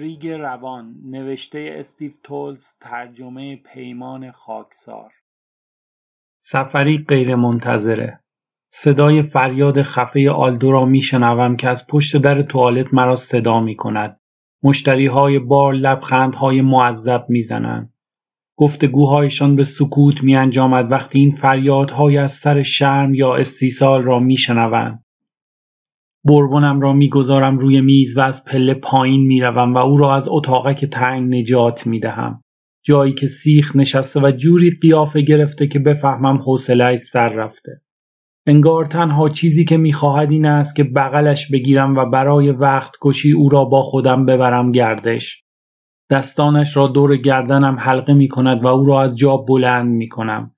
ریگ روان نوشته استیو تولز ترجمه پیمان خاکسار سفری غیرمنتظره صدای فریاد خفه آلدو را میشنوم که از پشت در توالت مرا صدا می کند. مشتری های بار لبخندهای معذب می‌زنند. گفتگوهایشان به سکوت می انجامد وقتی این فریادهای از سر شرم یا استیصال را میشنوند. بربنم را می‌گذارم روی میز و از پله پایین می‌روم و او را از اتاقک تنگ نجات می‌دهم. جایی که سیخ نشسته و جوری قیافه گرفته که بفهمم حوصلهاش سر رفته. انگار تنها چیزی که می‌خواهد این است که بغلش بگیرم و برای وقت کشی او را با خودم ببرم گردش. دستانش را دور گردنم حلقه می کند و او را از جا بلند می کنم.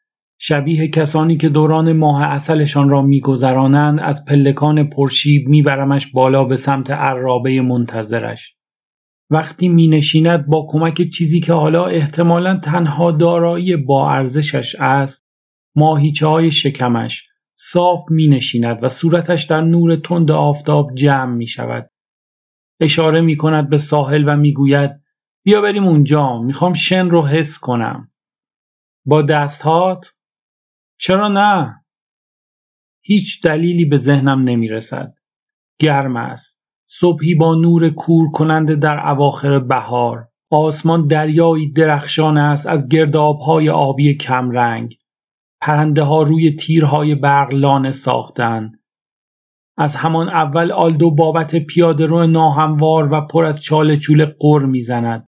شبیه کسانی که دوران ماه اصلشان را میگذرانند از پلکان پرشیب میبرمش بالا به سمت عرابه منتظرش وقتی می نشیند با کمک چیزی که حالا احتمالا تنها دارایی با ارزشش است ماهیچه های شکمش صاف می نشیند و صورتش در نور تند آفتاب جمع می شود. اشاره می کند به ساحل و می گوید بیا بریم اونجا می‌خوام شن رو حس کنم. با دستهات چرا نه؟ هیچ دلیلی به ذهنم نمی رسد. گرم است. صبحی با نور کور کننده در اواخر بهار. آسمان دریایی درخشان است از گردابهای آبی کمرنگ. پرنده ها روی تیرهای برق لانه ساختند. از همان اول آلدو بابت پیاده رو ناهموار و پر از چاله چول قر می‌زند.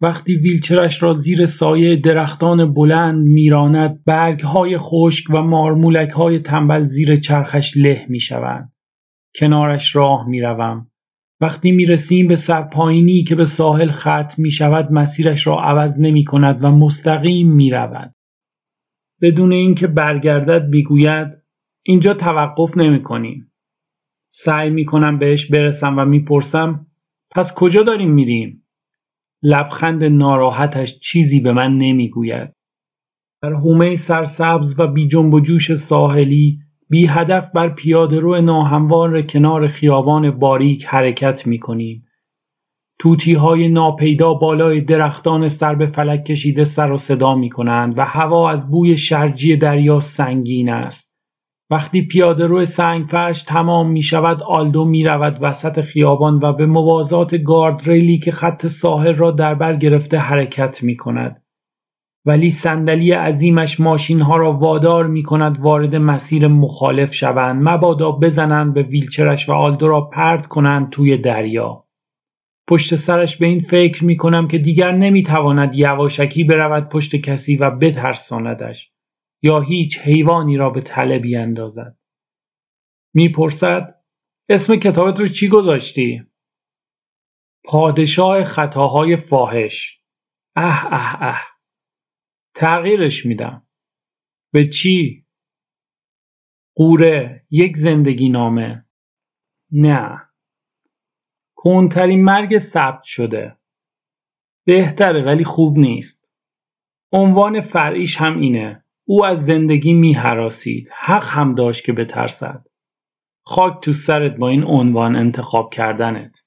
وقتی ویلچرش را زیر سایه درختان بلند میراند برگهای خشک و های تنبل زیر چرخش له می‌شوند کنارش راه می‌روم وقتی می‌رسیم به سرپایینی که به ساحل ختم می شود مسیرش را عوض نمی کند و مستقیم می رود. بدون اینکه برگردد بیگوید اینجا توقف نمی کنیم. سعی می کنم بهش برسم و می‌پرسم پس کجا داریم میریم؟ لبخند ناراحتش چیزی به من نمی‌گوید. در حومه سرسبز و بی جنب و جوش ساحلی بی هدف بر پیاده رو ناهموار کنار خیابان باریک حرکت می کنیم. توتی های ناپیدا بالای درختان سر به فلک کشیده سر و صدا می کنند و هوا از بوی شرجی دریا سنگین است. وقتی پیاده روی فرش تمام می شود آلدو می رود وسط خیابان و به موازات ریلی که خط ساحل را در بر گرفته حرکت می کند. ولی صندلی عظیمش ماشین ها را وادار می کند وارد مسیر مخالف شوند مبادا بزنند به ویلچرش و آلدو را پرد کنند توی دریا. پشت سرش به این فکر می کنم که دیگر نمی تواند یواشکی برود پشت کسی و بترساندش. یا هیچ حیوانی را به تله بیاندازد. می‌پرسد اسم کتابت رو چی گذاشتی؟ پادشاه خطاهای فاحش. اه اه اه تغییرش میدم. به چی؟ قوره یک زندگی نامه. نه. کنترین مرگ ثبت شده. بهتره ولی خوب نیست. عنوان فرعیش هم اینه. او از زندگی میهراسید حق هم داشت که بترسد خاک تو سرت با این عنوان انتخاب کردنت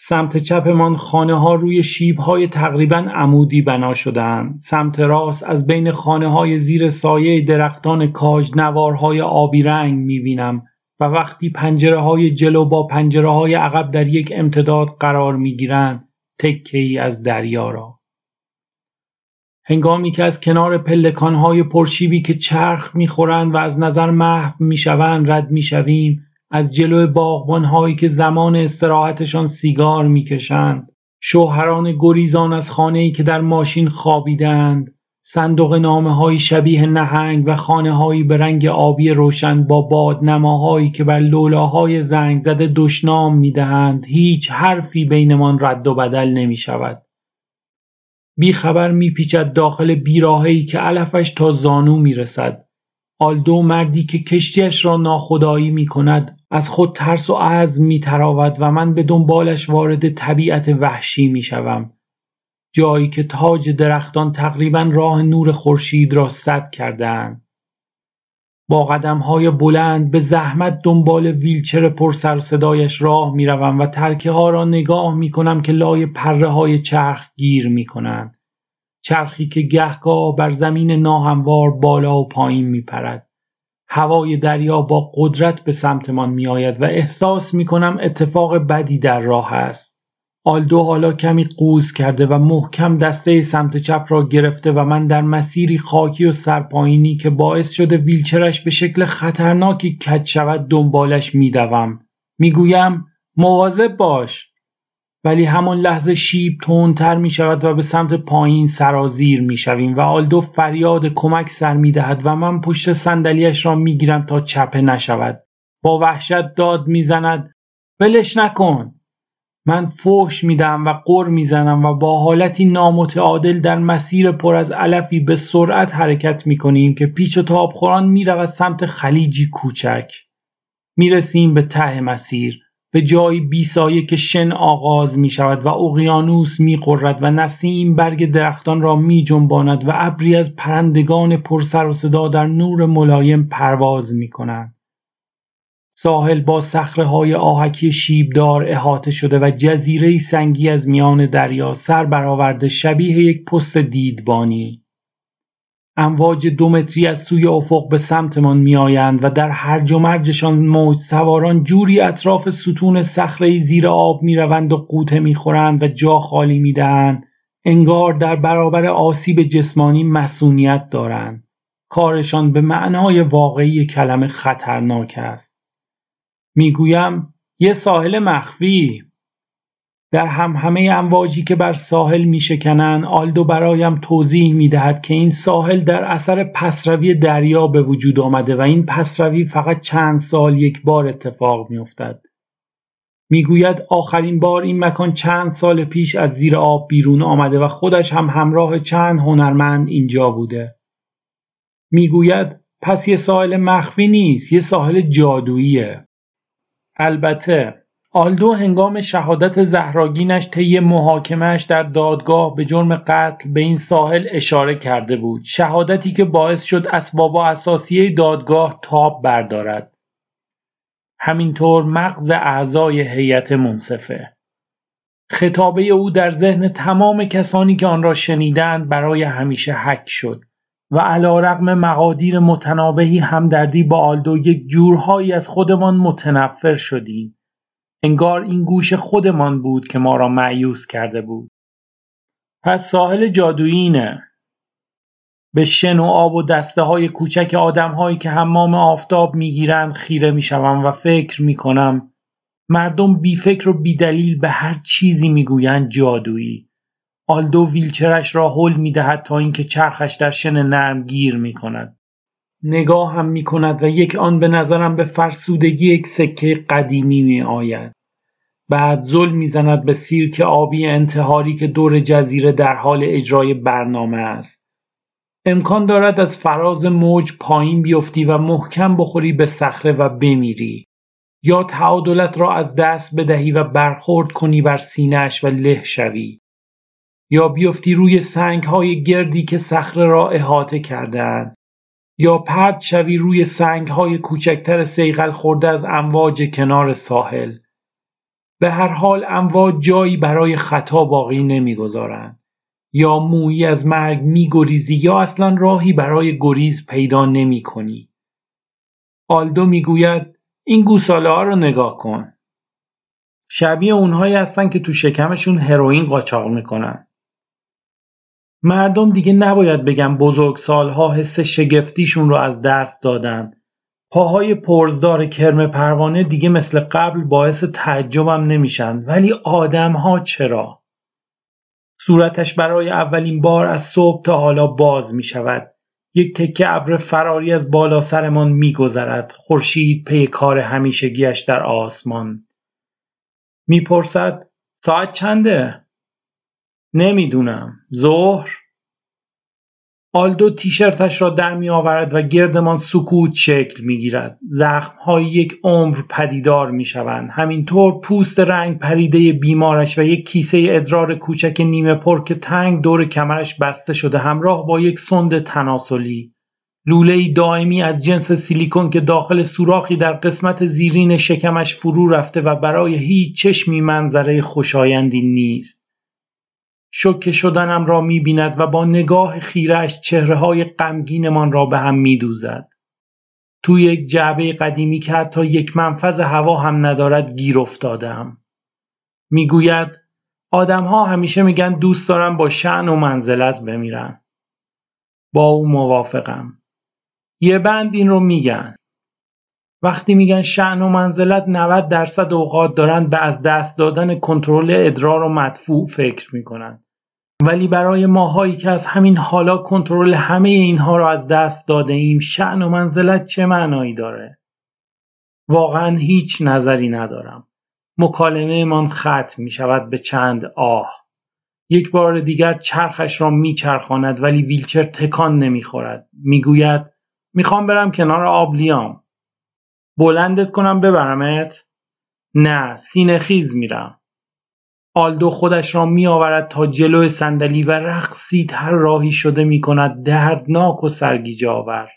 سمت چپمان خانه ها روی شیب های تقریبا عمودی بنا شدهاند. سمت راست از بین خانه های زیر سایه درختان کاج نوارهای آبی رنگ می‌بینم و وقتی پنجره های جلو با پنجره های عقب در یک امتداد قرار می‌گیرند تکه ای از دریا را. هنگامی که از کنار پلکانهای پرشیبی که چرخ می‌خورند و از نظر محو می‌شوند رد می‌شویم از جلو باغبانهایی که زمان استراحتشان سیگار می‌کشند. شوهران گریزان از خانه که در ماشین خوابیدند. صندوق نامه های شبیه نهنگ و خانه هایی به رنگ آبی روشن با بادنماهایی که بر لولاهای زنگ زده دشنام می‌دهند. هیچ حرفی بینمان رد و بدل نمی شود. بیخبر میپیچد داخل بیراههای که علفش تا زانو می‌رسد آلدو مردی که کشتیش را ناخدایی می کند از خود ترس و عزم می و من به دنبالش وارد طبیعت وحشی می شوم. جایی که تاج درختان تقریبا راه نور خورشید را سد کردهاند. با های بلند به زحمت دنبال ویلچر پر سر صدایش راه می‌روم و ترکه ها را نگاه می کنم که لای پره های چرخ گیر می کنند. چرخی که گهگاه بر زمین ناهموار بالا و پایین می پرد. هوای دریا با قدرت به سمتمان می آید و احساس می کنم اتفاق بدی در راه است. آلدو حالا کمی قوز کرده و محکم دسته سمت چپ را گرفته و من در مسیری خاکی و سرپایینی که باعث شده ویلچرش به شکل خطرناکی کج شود دنبالش میدوم. می‌گویم مواظب باش. ولی همان لحظه شیب تندتر می شود و به سمت پایین سرازیر می شویم و آلدو فریاد کمک سر می دهد و من پشت صندلیاش را می گیرم تا چپه نشود. با وحشت داد می زند ولش نکن. من فحش میدم و قر می‌زنم و با حالتی نامتعادل در مسیر پر از علفی به سرعت حرکت می‌کنیم که پیچ و تاب خوران می‌رود سمت خلیجی کوچک می‌رسیم به ته مسیر به جایی بیسایه که شن آغاز می شود و اقیانوس می و نسیم برگ درختان را می جنباند و ابری از پرندگان پرسر و صدا در نور ملایم پرواز می کنند. ساحل با های آهکی شیبدار احاطه شده و جزیره سنگی از میان دریا سر برآورده شبیه یک پست دیدبانی. امواج دو متری از سوی افق به سمتمان میآیند و در هرج و مرجشان موج سواران جوری اطراف ستون صخره زیر آب می‌روند و قوطه می‌خورند و جا خالی می‌دهند. انگار در برابر آسیب جسمانی مسئولیت دارند. کارشان به معنای واقعی کلمه خطرناک است. می‌گویم یه ساحل مخفی. در همه امواجی که بر ساحل میشکنند آلدو برایم توضیح می‌دهد که این ساحل در اثر پسروی دریا به وجود آمده و این پسروی فقط چند سال یک بار اتفاق میافتد. می‌گوید آخرین بار این مکان چند سال پیش از زیر آب بیرون آمده و خودش هم همراه چند هنرمند اینجا بوده. می‌گوید پس یه ساحل مخفی نیست یه ساحل جادوییه. البته آلدو هنگام شهادت زهراگینش طی محاکمهش در دادگاه به جرم قتل به این ساحل اشاره کرده بود. شهادتی که باعث شد اسباب و اساسیه دادگاه تاب بردارد. همینطور مغز اعضای هیئت منصفه. خطابه او در ذهن تمام کسانی که آن را شنیدند برای همیشه حک شد. و رقم مقادیر متنابهی همدردی با آلدو یک جورهایی از خودمان متنفر شدیم. انگار این گوش خودمان بود که ما را معیوس کرده بود. پس ساحل جادویینه. به شن و آب و دسته های کوچک آدم هایی که حمام آفتاب می‌گیرند خیره می‌شوم و فکر می‌کنم مردم بی فکر و بی دلیل به هر چیزی می‌گویند جادویی. آلدو ویلچرش را هل می دهد تا اینکه چرخش در شن نرم گیر می کند. نگاه هم می کند و یک آن به نظرم به فرسودگی یک سکه قدیمی می آید. بعد زل می‌زند به سیرک آبی انتحاری که دور جزیره در حال اجرای برنامه است. امکان دارد از فراز موج پایین بیفتی و محکم بخوری به صخره و بمیری. یا تعادلت را از دست بدهی و برخورد کنی بر سینهش و له شوی. یا بیفتی روی های گردی که صخره را احاطه کردهاند یا پرد شوی روی های کوچکتر سیغل خورده از امواج کنار ساحل به هر حال امواج جایی برای خطا باقی نمی‌گذارند یا مویی از مرگ میگریزی یا اصلا راهی برای گریز پیدا نمی کنی. آلدو می‌گوید این گوساله ها رو نگاه کن. شبیه اونهایی هستن که تو شکمشون هروئین قاچاق می‌کنن. مردم دیگه نباید بگن سالها حس شگفتیشون رو از دست دادن. پاهای پرزدار کرم پروانه دیگه مثل قبل باعث تعجبم نمیشن. ولی آدمها چرا؟ صورتش برای اولین بار از صبح تا حالا باز می شود. یک تکه ابر فراری از بالا سرمان میگذرد. خورشید پی کار همیشگیش در آسمان. می‌پرسد ساعت چنده؟ نمی‌دونم ظهر آلدو تیشرتش را در می آورد و گردمان سکوت شکل می گیرد. زخم های یک عمر پدیدار می شوند. همینطور پوست رنگ پریده بیمارش و یک کیسه ادرار کوچک نیمه پر که تنگ دور کمرش بسته شده همراه با یک سند تناسلی. لوله دائمی از جنس سیلیکون که داخل سوراخی در قسمت زیرین شکمش فرو رفته و برای هیچ چشمی منظره خوشایندی نیست. شکه شدنم را می بیند و با نگاه خیرش چهره های غمگینمان را به هم می دوزد. توی یک جعبه قدیمی که حتی یک منفذ هوا هم ندارد گیر افتادم. می‌گوید آدمها همیشه میگن دوست دارم با شعن و منزلت بمیرن. با او موافقم. یه بند این رو میگن. وقتی میگن شعن و منزلت 90 درصد اوقات دارن به از دست دادن کنترل ادرار و مدفوع فکر می‌کنن. ولی برای ماهایی که از همین حالا کنترل همه اینها را از دست داده ایم شعن و منزلت چه معنایی داره؟ واقعا هیچ نظری ندارم. مکالمه من ختم می شود به چند آه. یک بار دیگر چرخش را میچرخاند ولی ویلچر تکان نمی‌خورد. می‌گوید می‌خوام برم کنار آبلیام. بلندت کنم ببرمت؟ نه سینه خیز میرم. آلدو خودش را میآورد تا جلو صندلی و رقصی هر راهی شده می کند دردناک و سرگیجه آور.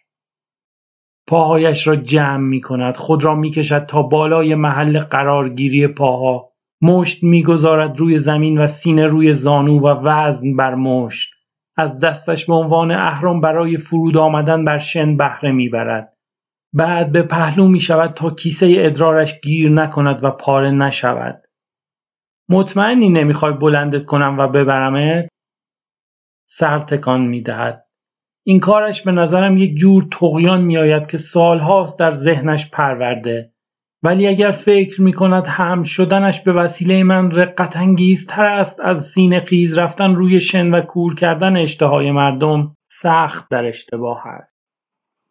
پاهایش را جمع می کند خود را می کشد تا بالای محل قرارگیری پاها مشت می‌گذارد روی زمین و سینه روی زانو و وزن بر مشت از دستش به عنوان اهرم برای فرود آمدن بر شن بهره می‌برد بعد به پهلو می شود تا کیسه ادرارش گیر نکند و پاره نشود. مطمئنی نمی‌خوای بلندت کنم و ببرمت؟ سر تکان می‌دهد این کارش به نظرم یک جور تقیان میآید که سالهاست در ذهنش پرورده. ولی اگر فکر می کند هم شدنش به وسیله من رقت انگیزتر است از سینه خیز رفتن روی شن و کور کردن اشتهای مردم سخت در اشتباه است.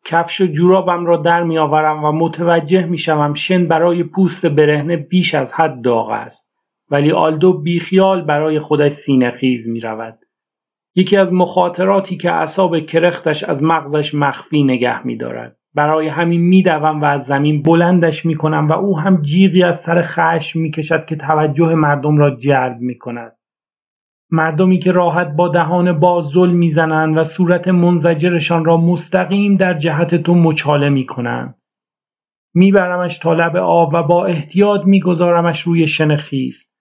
کفش و جورابم را در می آورم و متوجه می شوم شن برای پوست برهنه بیش از حد داغ است. ولی آلدو بیخیال برای خودش سینه خیز می رود. یکی از مخاطراتی که اعصاب کرختش از مغزش مخفی نگه می دارد. برای همین میدوم و از زمین بلندش می‌کنم و او هم جیغی از سر خشم می‌کشد که توجه مردم را جلب می‌کند مردمی که راحت با دهان باز ظلم می‌زنند و صورت منزجرشان را مستقیم در جهت تو مچاله می‌کنند میبرمش تا لب آب و با احتیاط میگذارمش روی شن خیست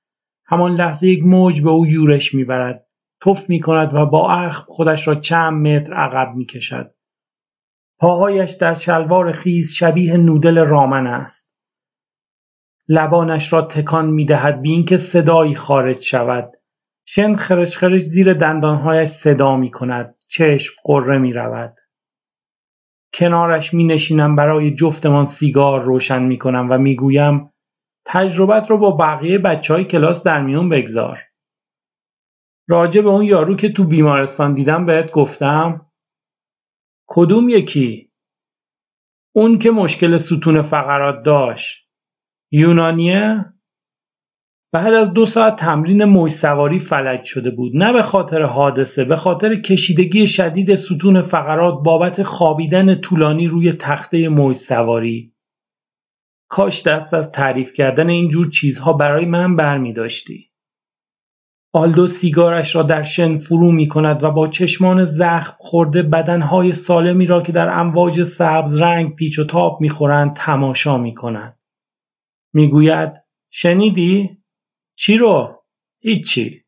همان لحظه یک موج به او یورش می‌برد تف می‌کند و با اخم خودش را چند متر عقب می‌کشد پاهایش در شلوار خیز شبیه نودل رامن است. لبانش را تکان می دهد بی اینکه صدایی خارج شود. شن خرش خرش زیر دندانهایش صدا می کند. چشم قره می رود. کنارش می نشینم برای جفتمان سیگار روشن می کنم و می گویم تجربت رو با بقیه بچه های کلاس در میون بگذار. راجع به اون یارو که تو بیمارستان دیدم بهت گفتم کدوم یکی؟ اون که مشکل ستون فقرات داشت یونانیه؟ بعد از دو ساعت تمرین موج سواری فلج شده بود نه به خاطر حادثه به خاطر کشیدگی شدید ستون فقرات بابت خوابیدن طولانی روی تخته موج سواری کاش دست از تعریف کردن این جور چیزها برای من برمی داشتی. آلدو سیگارش را در شن فرو می کند و با چشمان زخم خورده بدنهای سالمی را که در امواج سبز رنگ پیچ و تاب می خورند تماشا می کند. می گوید شنیدی؟ چی رو؟ هیچی.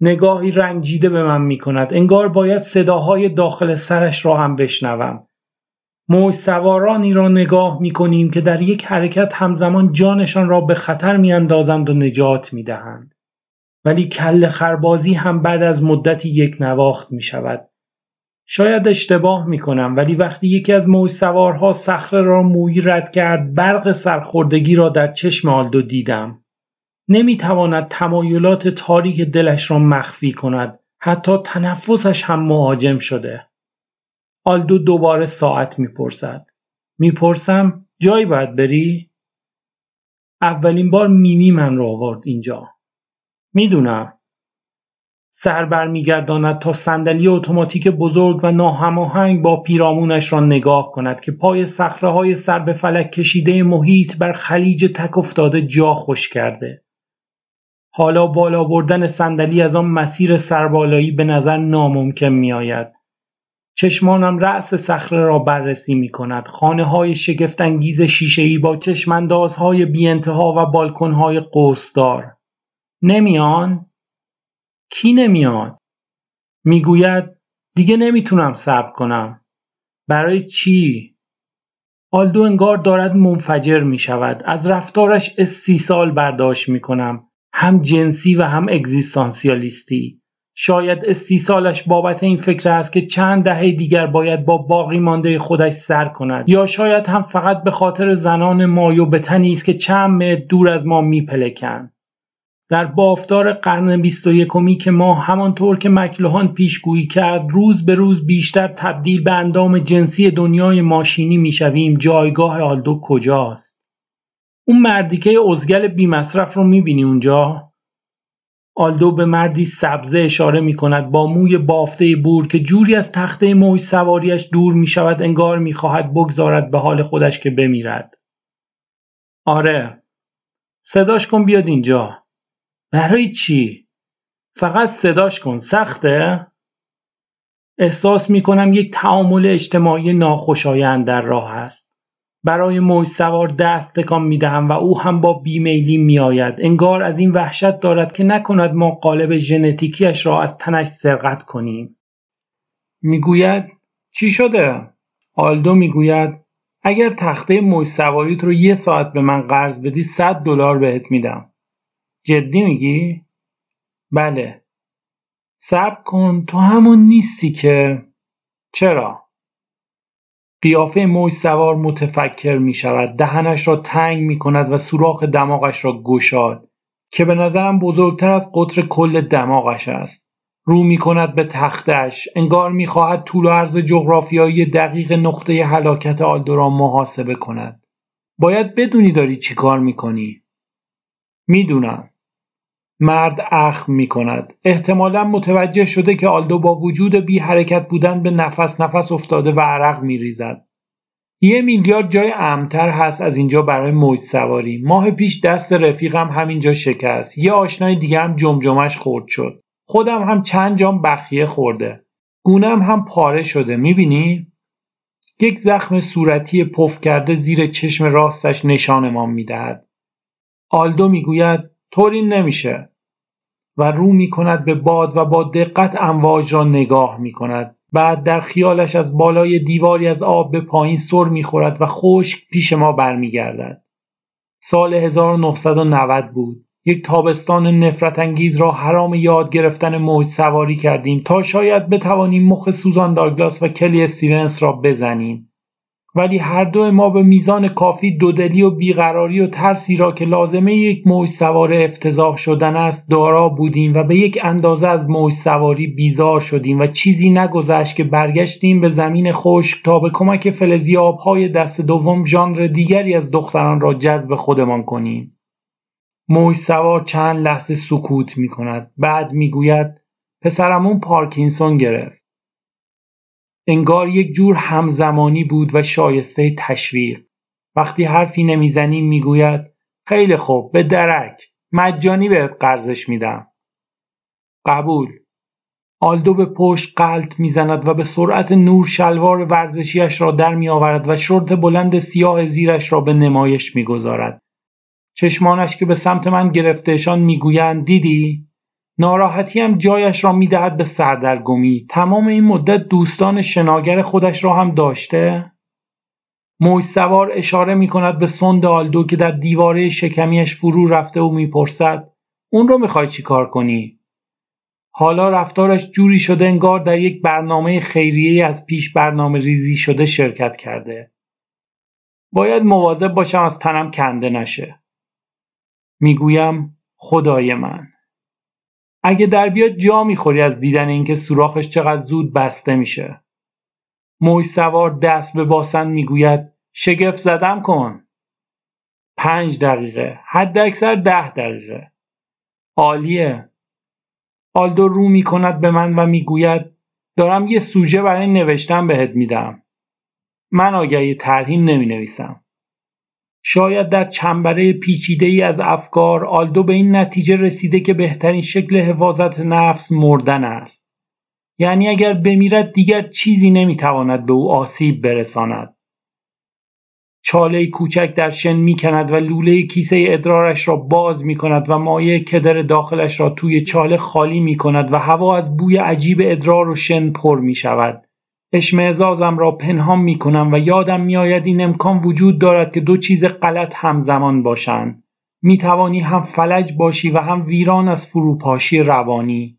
نگاهی رنجیده به من می کند. انگار باید صداهای داخل سرش را هم بشنوم. موج سوارانی را نگاه می کنیم که در یک حرکت همزمان جانشان را به خطر می اندازند و نجات می دهند. ولی کل خربازی هم بعد از مدتی یک نواخت می شود. شاید اشتباه می کنم ولی وقتی یکی از موج سوارها صخره را مویی رد کرد برق سرخوردگی را در چشم آلدو دیدم. نمی تواند تمایلات تاریک دلش را مخفی کند. حتی تنفسش هم مهاجم شده. آلدو دوباره ساعت می‌پرسد. می‌پرسم جایی باید بری؟ اولین بار میمی من را آورد اینجا. می‌دونم. سر برمیگرداند تا صندلی اتوماتیک بزرگ و ناهماهنگ با پیرامونش را نگاه کند که پای صخره های سر به فلک کشیده محیط بر خلیج تک افتاده جا خوش کرده. حالا بالا بردن صندلی از آن مسیر سربالایی به نظر ناممکن می آید. چشمانم رأس صخره را بررسی می کند خانه های شگفتانگیز شیشهای با چشماندازهای بی انتها و بالکنهای قوسدار نمیان؟ کی نمیاد؟ می‌گوید دیگه نمی‌تونم صبر کنم برای چی؟ آلدو انگار دارد منفجر می شود. از رفتارش استیصال برداشت می کنم. هم جنسی و هم اگزیستانسیالیستی. شاید استیصالش بابت این فکر است که چند دهه دیگر باید با باقی مانده خودش سر کند. یا شاید هم فقط به خاطر زنان مایو به تنی است که چند متر دور از ما میپلکند. در بافتار قرن بیست و یکمی که ما همانطور که مکلوهان پیشگویی کرد روز به روز بیشتر تبدیل به اندام جنسی دنیای ماشینی می‌شویم جایگاه آلدو کجاست؟ اون مردیکه ازگل بی مصرف رو می‌بینی اونجا آلدو به مردی سبزه اشاره می کند با موی بافته بور که جوری از تخته موی سواریش دور می شود انگار می خواهد بگذارد به حال خودش که بمیرد. آره صداش کن بیاد اینجا. برای چی؟ فقط صداش کن سخته؟ احساس می کنم یک تعامل اجتماعی ناخوشایند در راه است. برای موج سوار دست تکان می دهم و او هم با بیمیلی می آید. انگار از این وحشت دارد که نکند ما قالب ژنتیکیش را از تنش سرقت کنیم. می‌گوید چی شده؟ آلدو می‌گوید اگر تخته موج سواریت رو یه ساعت به من قرض بدی 100 دلار بهت میدم. جدی میگی؟ بله صبر کن تو همون نیستی که چرا؟ قیافه موج سوار متفکر می شود دهنش را تنگ می کند و سوراخ دماغش را گشاد که به نظرم بزرگتر از قطر کل دماغش است. رو می کند به تختش انگار می خواهد طول و عرض جغرافیایی دقیق نقطه حلاکت آلدو را محاسبه کند. باید بدونی داری چی کار می کنی می‌دونم. مرد اخم می کند. احتمالا متوجه شده که آلدو با وجود بی حرکت بودن به نفس نفس افتاده و عرق می ریزد. یه میلیارد جای امتر هست از اینجا برای موج سواری. ماه پیش دست رفیقم همینجا شکست. یه آشنای دیگه هم جمجمش خورد شد. خودم هم چند جام بخیه خورده. گونم هم پاره شده. می‌بینی؟ یک زخم صورتی پف کرده زیر چشم راستش نشانمان می‌دهد. آلدو می‌گوید طوری نمیشه و رو می کند به باد و با دقت امواج را نگاه می کند. بعد در خیالش از بالای دیواری از آب به پایین سر می خورد و خشک پیش ما برمیگردد. سال 1990 بود. یک تابستان نفرت انگیز را حرام یاد گرفتن موج سواری کردیم تا شاید بتوانیم مخ سوزان داگلاس و کلی استیونس را بزنیم. ولی هر دو ما به میزان کافی دودلی و بیقراری و ترسی را که لازمه یک موج سوار افتضاح شدن است دارا بودیم و به یک اندازه از موج سواری بیزار شدیم و چیزی نگذشت که برگشتیم به زمین خشک تا به کمک فلزی آبهای دست دوم ژانر دیگری از دختران را جذب خودمان کنیم. موج سوار چند لحظه سکوت می کند. بعد می گوید پسرمون پارکینسون گرفت. انگار یک جور همزمانی بود و شایسته تشویق. وقتی حرفی نمی‌زنی می‌گوید خیلی خوب به درک مجانی بهت قرضش میدم. قبول. آلدو به پشت قلط می‌زند و به سرعت نور شلوار ورزشیش را در میآورد و شرط بلند سیاه زیرش را به نمایش می‌گذارد. چشمانش که به سمت من گرفتهشان می‌گویند دیدی؟ ناراحتیم جایش را می‌دهد به سردرگمی تمام این مدت دوستان شناگر خودش را هم داشته موج سوار اشاره می کند به سند آلدو که در دیواره شکمیش فرو رفته و می‌پرسد اون رو می‌خوای چی کار کنی؟ حالا رفتارش جوری شده انگار در یک برنامه خیریه از پیش برنامه ریزی شده شرکت کرده. باید مواظب باشم از تنم کنده نشه. می‌گویم خدای من. اگه در بیاد جا می‌خوری از دیدن اینکه سوراخش چقدر زود بسته میشه. موج سوار دست به باسن می‌گوید شگفت زدم کن. پنج دقیقه حد اکثر ده دقیقه. عالیه. آلدو رو می‌کند به من و می‌گوید دارم یه سوژه برای نوشتن بهت میدم. من آگهی ترهیم نمی نویسم شاید در چنبره پیچیده ای از افکار آلدو به این نتیجه رسیده که بهترین شکل حفاظت نفس مردن است. یعنی اگر بمیرد دیگر چیزی نمی‌تواند به او آسیب برساند چاله کوچک در شن می‌کند و لوله کیسه ادرارش را باز می‌کند و مایع کدر داخلش را توی چاله خالی می‌کند و هوا از بوی عجیب ادرار و شن پر می‌شود اشمعزازم را پنهان می‌کنم و یادم میآید این امکان وجود دارد که دو چیز غلط همزمان باشند. می‌توانی هم فلج باشی و هم ویران از فروپاشی روانی.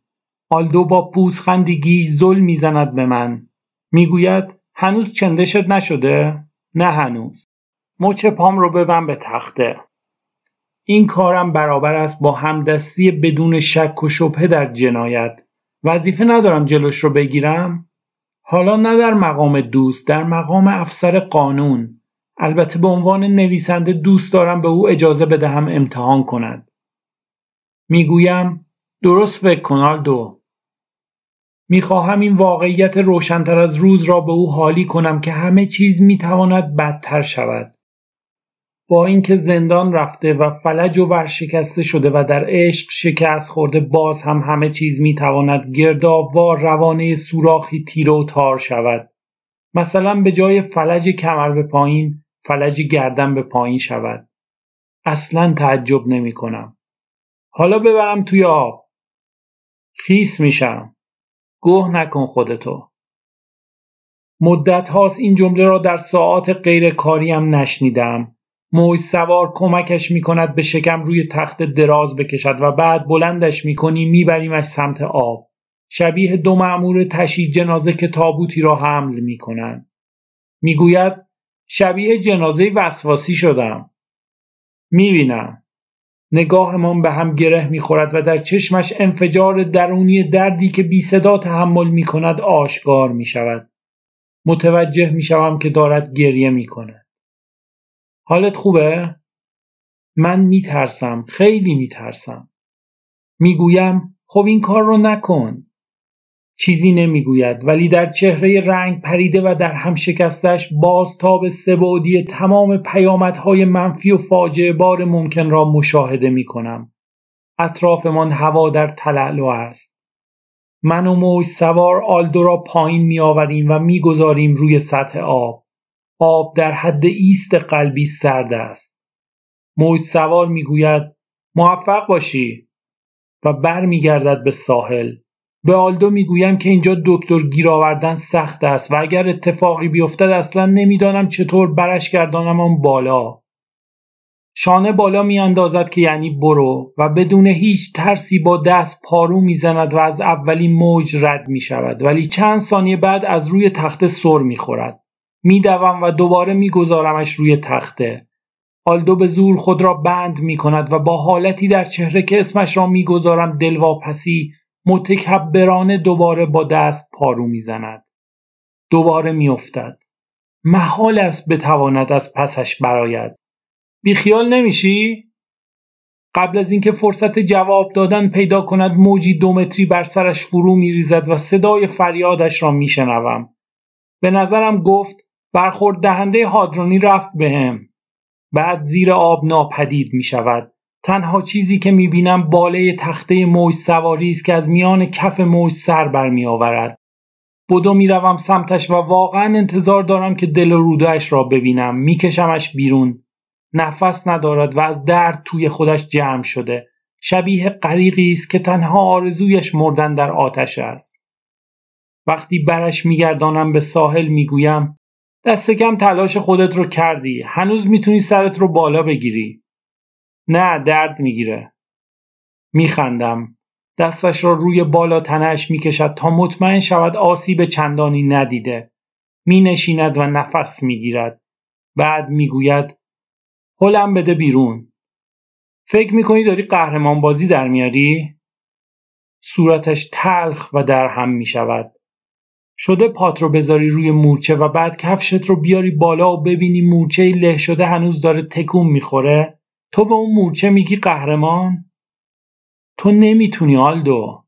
آلدو با پوزخندی گیج زل می‌زند به من. می‌گوید هنوز چندشت نشده؟ نه هنوز. مچ پام رو ببن به تخته. این کارم برابر است با همدستی بدون شک و شبهه در جنایت. وظیفه ندارم جلوش رو بگیرم. حالا نه در مقام دوست در مقام افسر قانون. البته به عنوان نویسنده دوست دارم به او اجازه بدهم امتحان کند. می‌گویم درست فکر کن آلدو. می‌خواهم این واقعیت روشنتر از روز را به او حالی کنم که همه چیز می‌تواند بدتر شود. با اینکه زندان رفته و فلج و ورشکسته شده و در عشق شکست خورده باز هم همه چیز می‌تواند گردابوار روانه سوراخی تیره و تار شود. مثلا به جای فلج کمر به پایین فلج گردن به پایین شود. اصلا تعجب نمی کنم حالا ببرم توی آب. خیس میشم. گوه نکن خودتو. مدت هاست این جمله را در ساعات غیر کاریم نشنیدم. موج سوار کمکش می کند به شکم روی تخت دراز بکشد و بعد بلندش می کنی می بریمش سمت آب شبیه دو معمور تشییع جنازه که تابوتی را حمل می کنند می‌گوید شبیه جنازه وسواسی شدم می‌بینم نگاهمان به هم گره می‌خورد و در چشمش انفجار درونی دردی که بی صدا تحمل می کند آشکار می شود. متوجه می شوم که دارد گریه می کند. حالت خوبه؟ من می ترسم. خیلی می ترسم. می گویم خب این کار رو نکن. چیزی نمی‌گوید ولی در چهره رنگ پریده و در هم شکستش بازتاب سبودی تمام پیامدهای منفی و فاجعه بار ممکن را مشاهده می کنم. اطرافمان هوا در تلالو است. من و موج سوار آلدو را پایین می آوریم و می گذاریم روی سطح آب. آب در حد ایست قلبی سرد است. موج سوار می گوید موفق باشی و برمیگردد به ساحل. به آلدو می‌گویم که اینجا دکتر گیر آوردن سخت است و اگر اتفاقی بیفتد اصلا نمی‌دانم چطور برش گردانم آن بالا شانه بالا میاندازد که یعنی برو و بدون هیچ ترسی با دست پارو می‌زند و از اولین موج رد می شود ولی چند ثانیه بعد از روی تخته سر می‌خورد میدوم و دوباره میگذارمش روی تخته. آلدو به زور خود را بند می کند و با حالتی در چهره که اسمش را می‌گذارم دلواپسی متکبرانه دوباره با دست پارو می‌زند. دوباره میافتد. محال است بتواند از پسش برآید. بیخیال نمیشی؟ قبل از اینکه فرصت جواب دادن پیدا کند موجی دو متری بر سرش فرو میریزد و صدای فریادش را میشنوم. به نظرم گفت برخورد دهنده هادرونی رفت بهم بعد زیر آب ناپدید می شود. تنها چیزی که می‌بینم باله تخته موج سواری است که از میان کف موج سر برمیآورد بدو می‌روم سمتش و واقعا انتظار دارم که دل و رودهاش را ببینم. میکشمش بیرون. نفس ندارد و از درد توی خودش جمع شده. شبیه غریقی است که تنها آرزویش مردن در آتش است. وقتی برش میگردانم به ساحل می‌گویم دست کم تلاش خودت رو کردی. هنوز می‌تونی سرت رو بالا بگیری. نه درد می‌گیره. میخندم. دستش را روی بالا تنش می‌کشد تا مطمئن شود آسیب چندانی ندیده. مینشیند و نفس می‌گیرد. بعد می‌گوید هلم بده بیرون. فکر می‌کنی داری قهرمان بازی در میاری؟ صورتش تلخ و در هم می‌شود. شده پات رو بذاری روی مورچه و بعد کفشت رو بیاری بالا و ببینی مورچه له شده هنوز داره تکون می‌خوره؟ تو به اون مورچه میگی قهرمان؟ تو نمی‌تونی آلدو.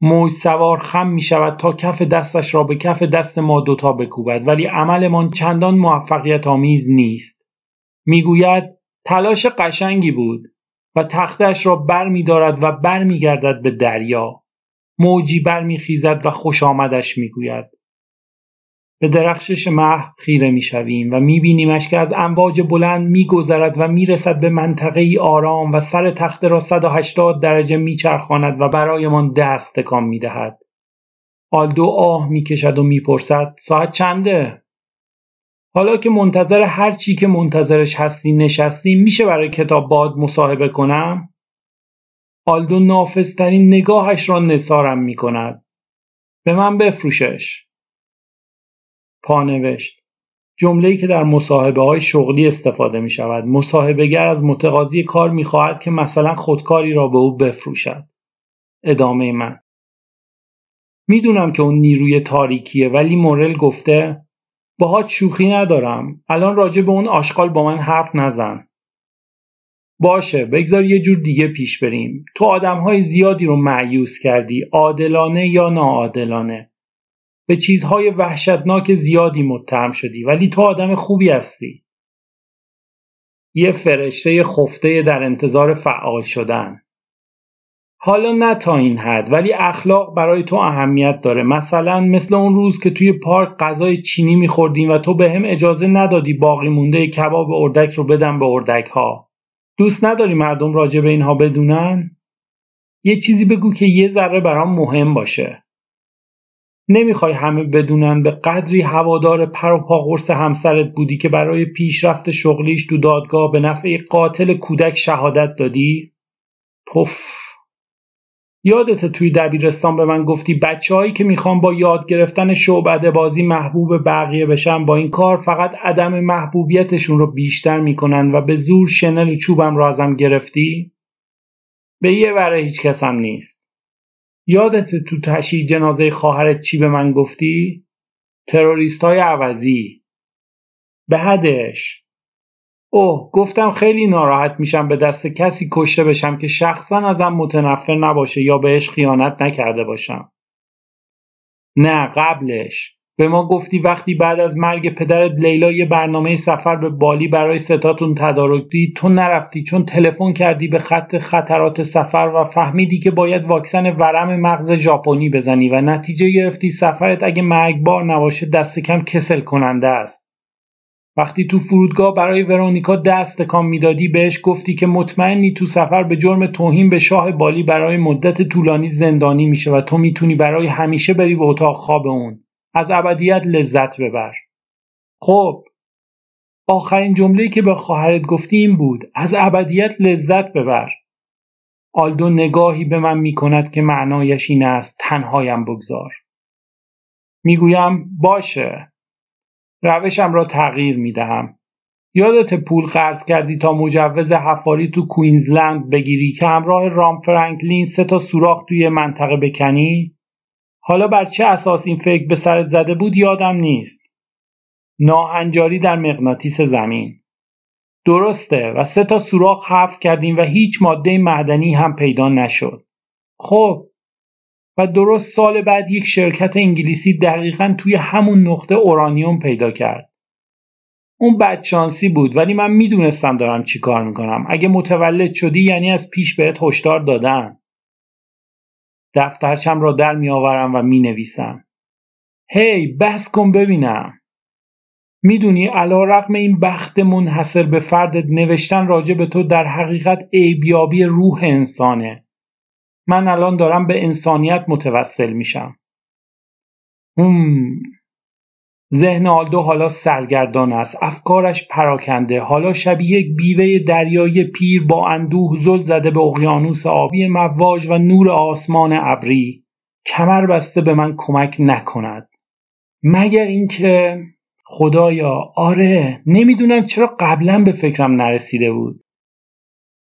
موج سوار خم می‌شود تا کف دستش را به کف دست ما دوتا بکوبد ولی عملمان چندان موفقیت آمیز نیست. می‌گوید تلاش قشنگی بود و تختش را بر می دارد و بر می گردد به دریا. موجی برمیخیزد و خوش آمدش می‌گوید. به درخشش مه خیره می‌شویم و میبینیمش که از امواج بلند میگذرد و می‌رسد به منطقه ای آرام و سر تخته را 180 درجه میچرخاند و برایمان دست تکان می‌دهد. آلدو آه می‌کشد و می‌پرسد ساعت چنده؟ حالا که منتظر هر چی که منتظرش هستی نشستیم میشه برای کتاب باد مصاحبه کنم؟ آلدو نافذترین نگاهش را نسارم می‌کند. به من بفروشش. پانوشت. جمله‌ای که در مصاحبه های شغلی استفاده می شود مصاحبهگر از متقاضی کار می خواهد که مثلا خودکاری را به او بفروشد. ادامه من. می‌دونم که اون نیروی تاریکیه ولی مورل گفته باهات شوخی ندارم. الان راجع به اون آشغال با من حرف نزن. باشه بگذار یه جور دیگه پیش بریم. تو آدمهای زیادی رو معیوس کردی عادلانه یا ناعادلانه. به چیزهای وحشتناک زیادی متهم شدی ولی تو آدم خوبی هستی. یه فرشته خفته در انتظار فعال شدن. حالا نه تا این حد ولی اخلاق برای تو اهمیت داره. مثلا مثل اون روز که توی پارک غذای چینی میخوردیم و تو به هم اجازه ندادی باقی مونده کباب اردک رو بدم به اردک ها دوست نداری مردم راجع به اینها بدونن؟ یه چیزی بگو که یه ذره برام مهم باشه. نمی‌خوای همه بدونن به قدری هوادار پر و پا قرص همسرت بودی که برای پیشرفت شغلیش تو دادگاه به نفع قاتل کودک شهادت دادی؟ پف. یادت توی دبیرستان به من گفتی بچههایی که می‌خوان با یاد گرفتن شعبده بازی محبوب بقیه بشن با این کار فقط عدم محبوبیتشون رو بیشتر می‌کنن و به زور شنل چوبم رو ازم گرفتی؟ به یه وره هیچ کسم نیست. یادت تو تشییع جنازه خواهرت چی به من گفتی؟ تروریست های عوضی. به. اوه گفتم خیلی ناراحت میشم به دست کسی کشته بشم که شخصا ازم متنفر نباشه یا بهش خیانت نکرده باشم. نه قبلش. به ما گفتی وقتی بعد از مرگ پدرت لیلا یه برنامه سفر به بالی برای ستاتون تدارک دید تو نرفتی چون تلفن کردی به خط خطرات سفر و فهمیدی که باید واکسن ورم مغز ژاپنی بزنی و نتیجه گرفتی سفرت اگه مرگبار نباشه دست کم کسل کننده است وقتی تو فرودگاه برای ورونیکا دست تکان می‌دادی بهش گفتی که مطمئنی تو سفر به جرم توهین به شاه بالی برای مدت طولانی زندانی میشه و تو می‌تونی برای همیشه بری به اتاق خواب اون. از ابدیت لذت ببر. خب آخرین جمله‌ای که به خواهرت گفتی این بود. از ابدیت لذت ببر. آلدو نگاهی به من می کند که معنایش این است. تنهایم بگذار. می‌گویم باشه. روشم را تغییر می دهم یادت پول قرض کردی تا مجوز حفاری تو کوینزلند بگیری که همراه رام فرانکلین سه تا سوراخ توی منطقه بکنی حالا بر چه اساس این فکر به سرت زده بود یادم نیست. ناهنجاری در مغناطیس زمین. درسته و سه تا سوراخ حفر کردیم و هیچ ماده معدنی هم پیدا نشد. خب و درست سال بعد یک شرکت انگلیسی دقیقا توی همون نقطه اورانیوم پیدا کرد. اون بدشانسی بود ولی من می‌دونستم دارم چی کار می‌کنم. اگه متولد شدی یعنی از پیش بهت هشدار دادن. دفترچم را در میآورم و می نویسم. هی بس کن ببینم. می‌دونی علا رقم این بخت منحصر به فردت نوشتن راجع به تو در حقیقت عیبیابی روح انسانه. من الان دارم به انسانیت متوسل میشم. هم. ذهن آلدو حالا سرگردان است. افکارش پراکنده. حالا شبیه یک بیوه دریایی پیر با اندوه زل زده به اقیانوس آبی مواج و نور آسمان ابری. کمر بسته به من کمک نکند. مگر اینکه خدایا آره نمی‌دونم چرا قبلا به فکرم نرسیده بود.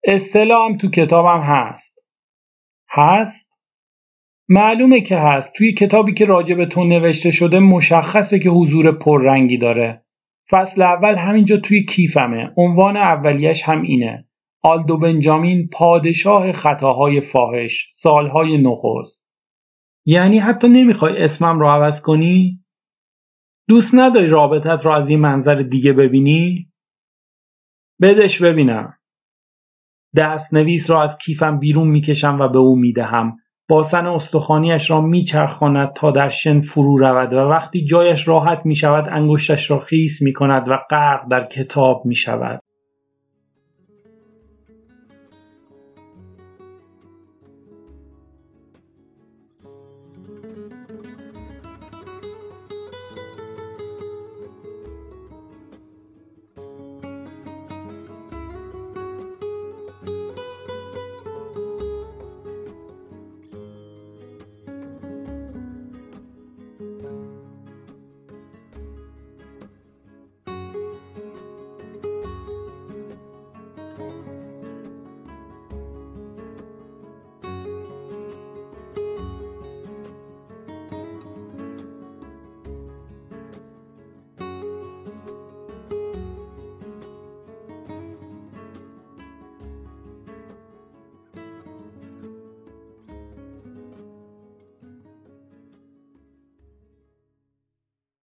اصطلاحم تو کتابم هست. هست؟ معلومه که هست. توی کتابی که راجع به تو نوشته شده مشخصه که حضور پررنگی داره. فصل اول همینجا توی کیفمه. عنوان اولیش هم اینه. آلدو بنجامین پادشاه خطاهای فاحش سالهای نخست. یعنی حتی نمی‌خوای اسمم رو عوض کنی؟ دوست نداری رابطت رو از این منظر دیگه ببینی؟ بدش ببینم. دست نویس را از کیفم بیرون می‌کشم و به او می‌دهم. باسن استخوانیش را میچرخاند تا در شن فرو رود و وقتی جایش راحت می‌شود انگشتش را خیس می‌کند و غرق در کتاب می‌شود.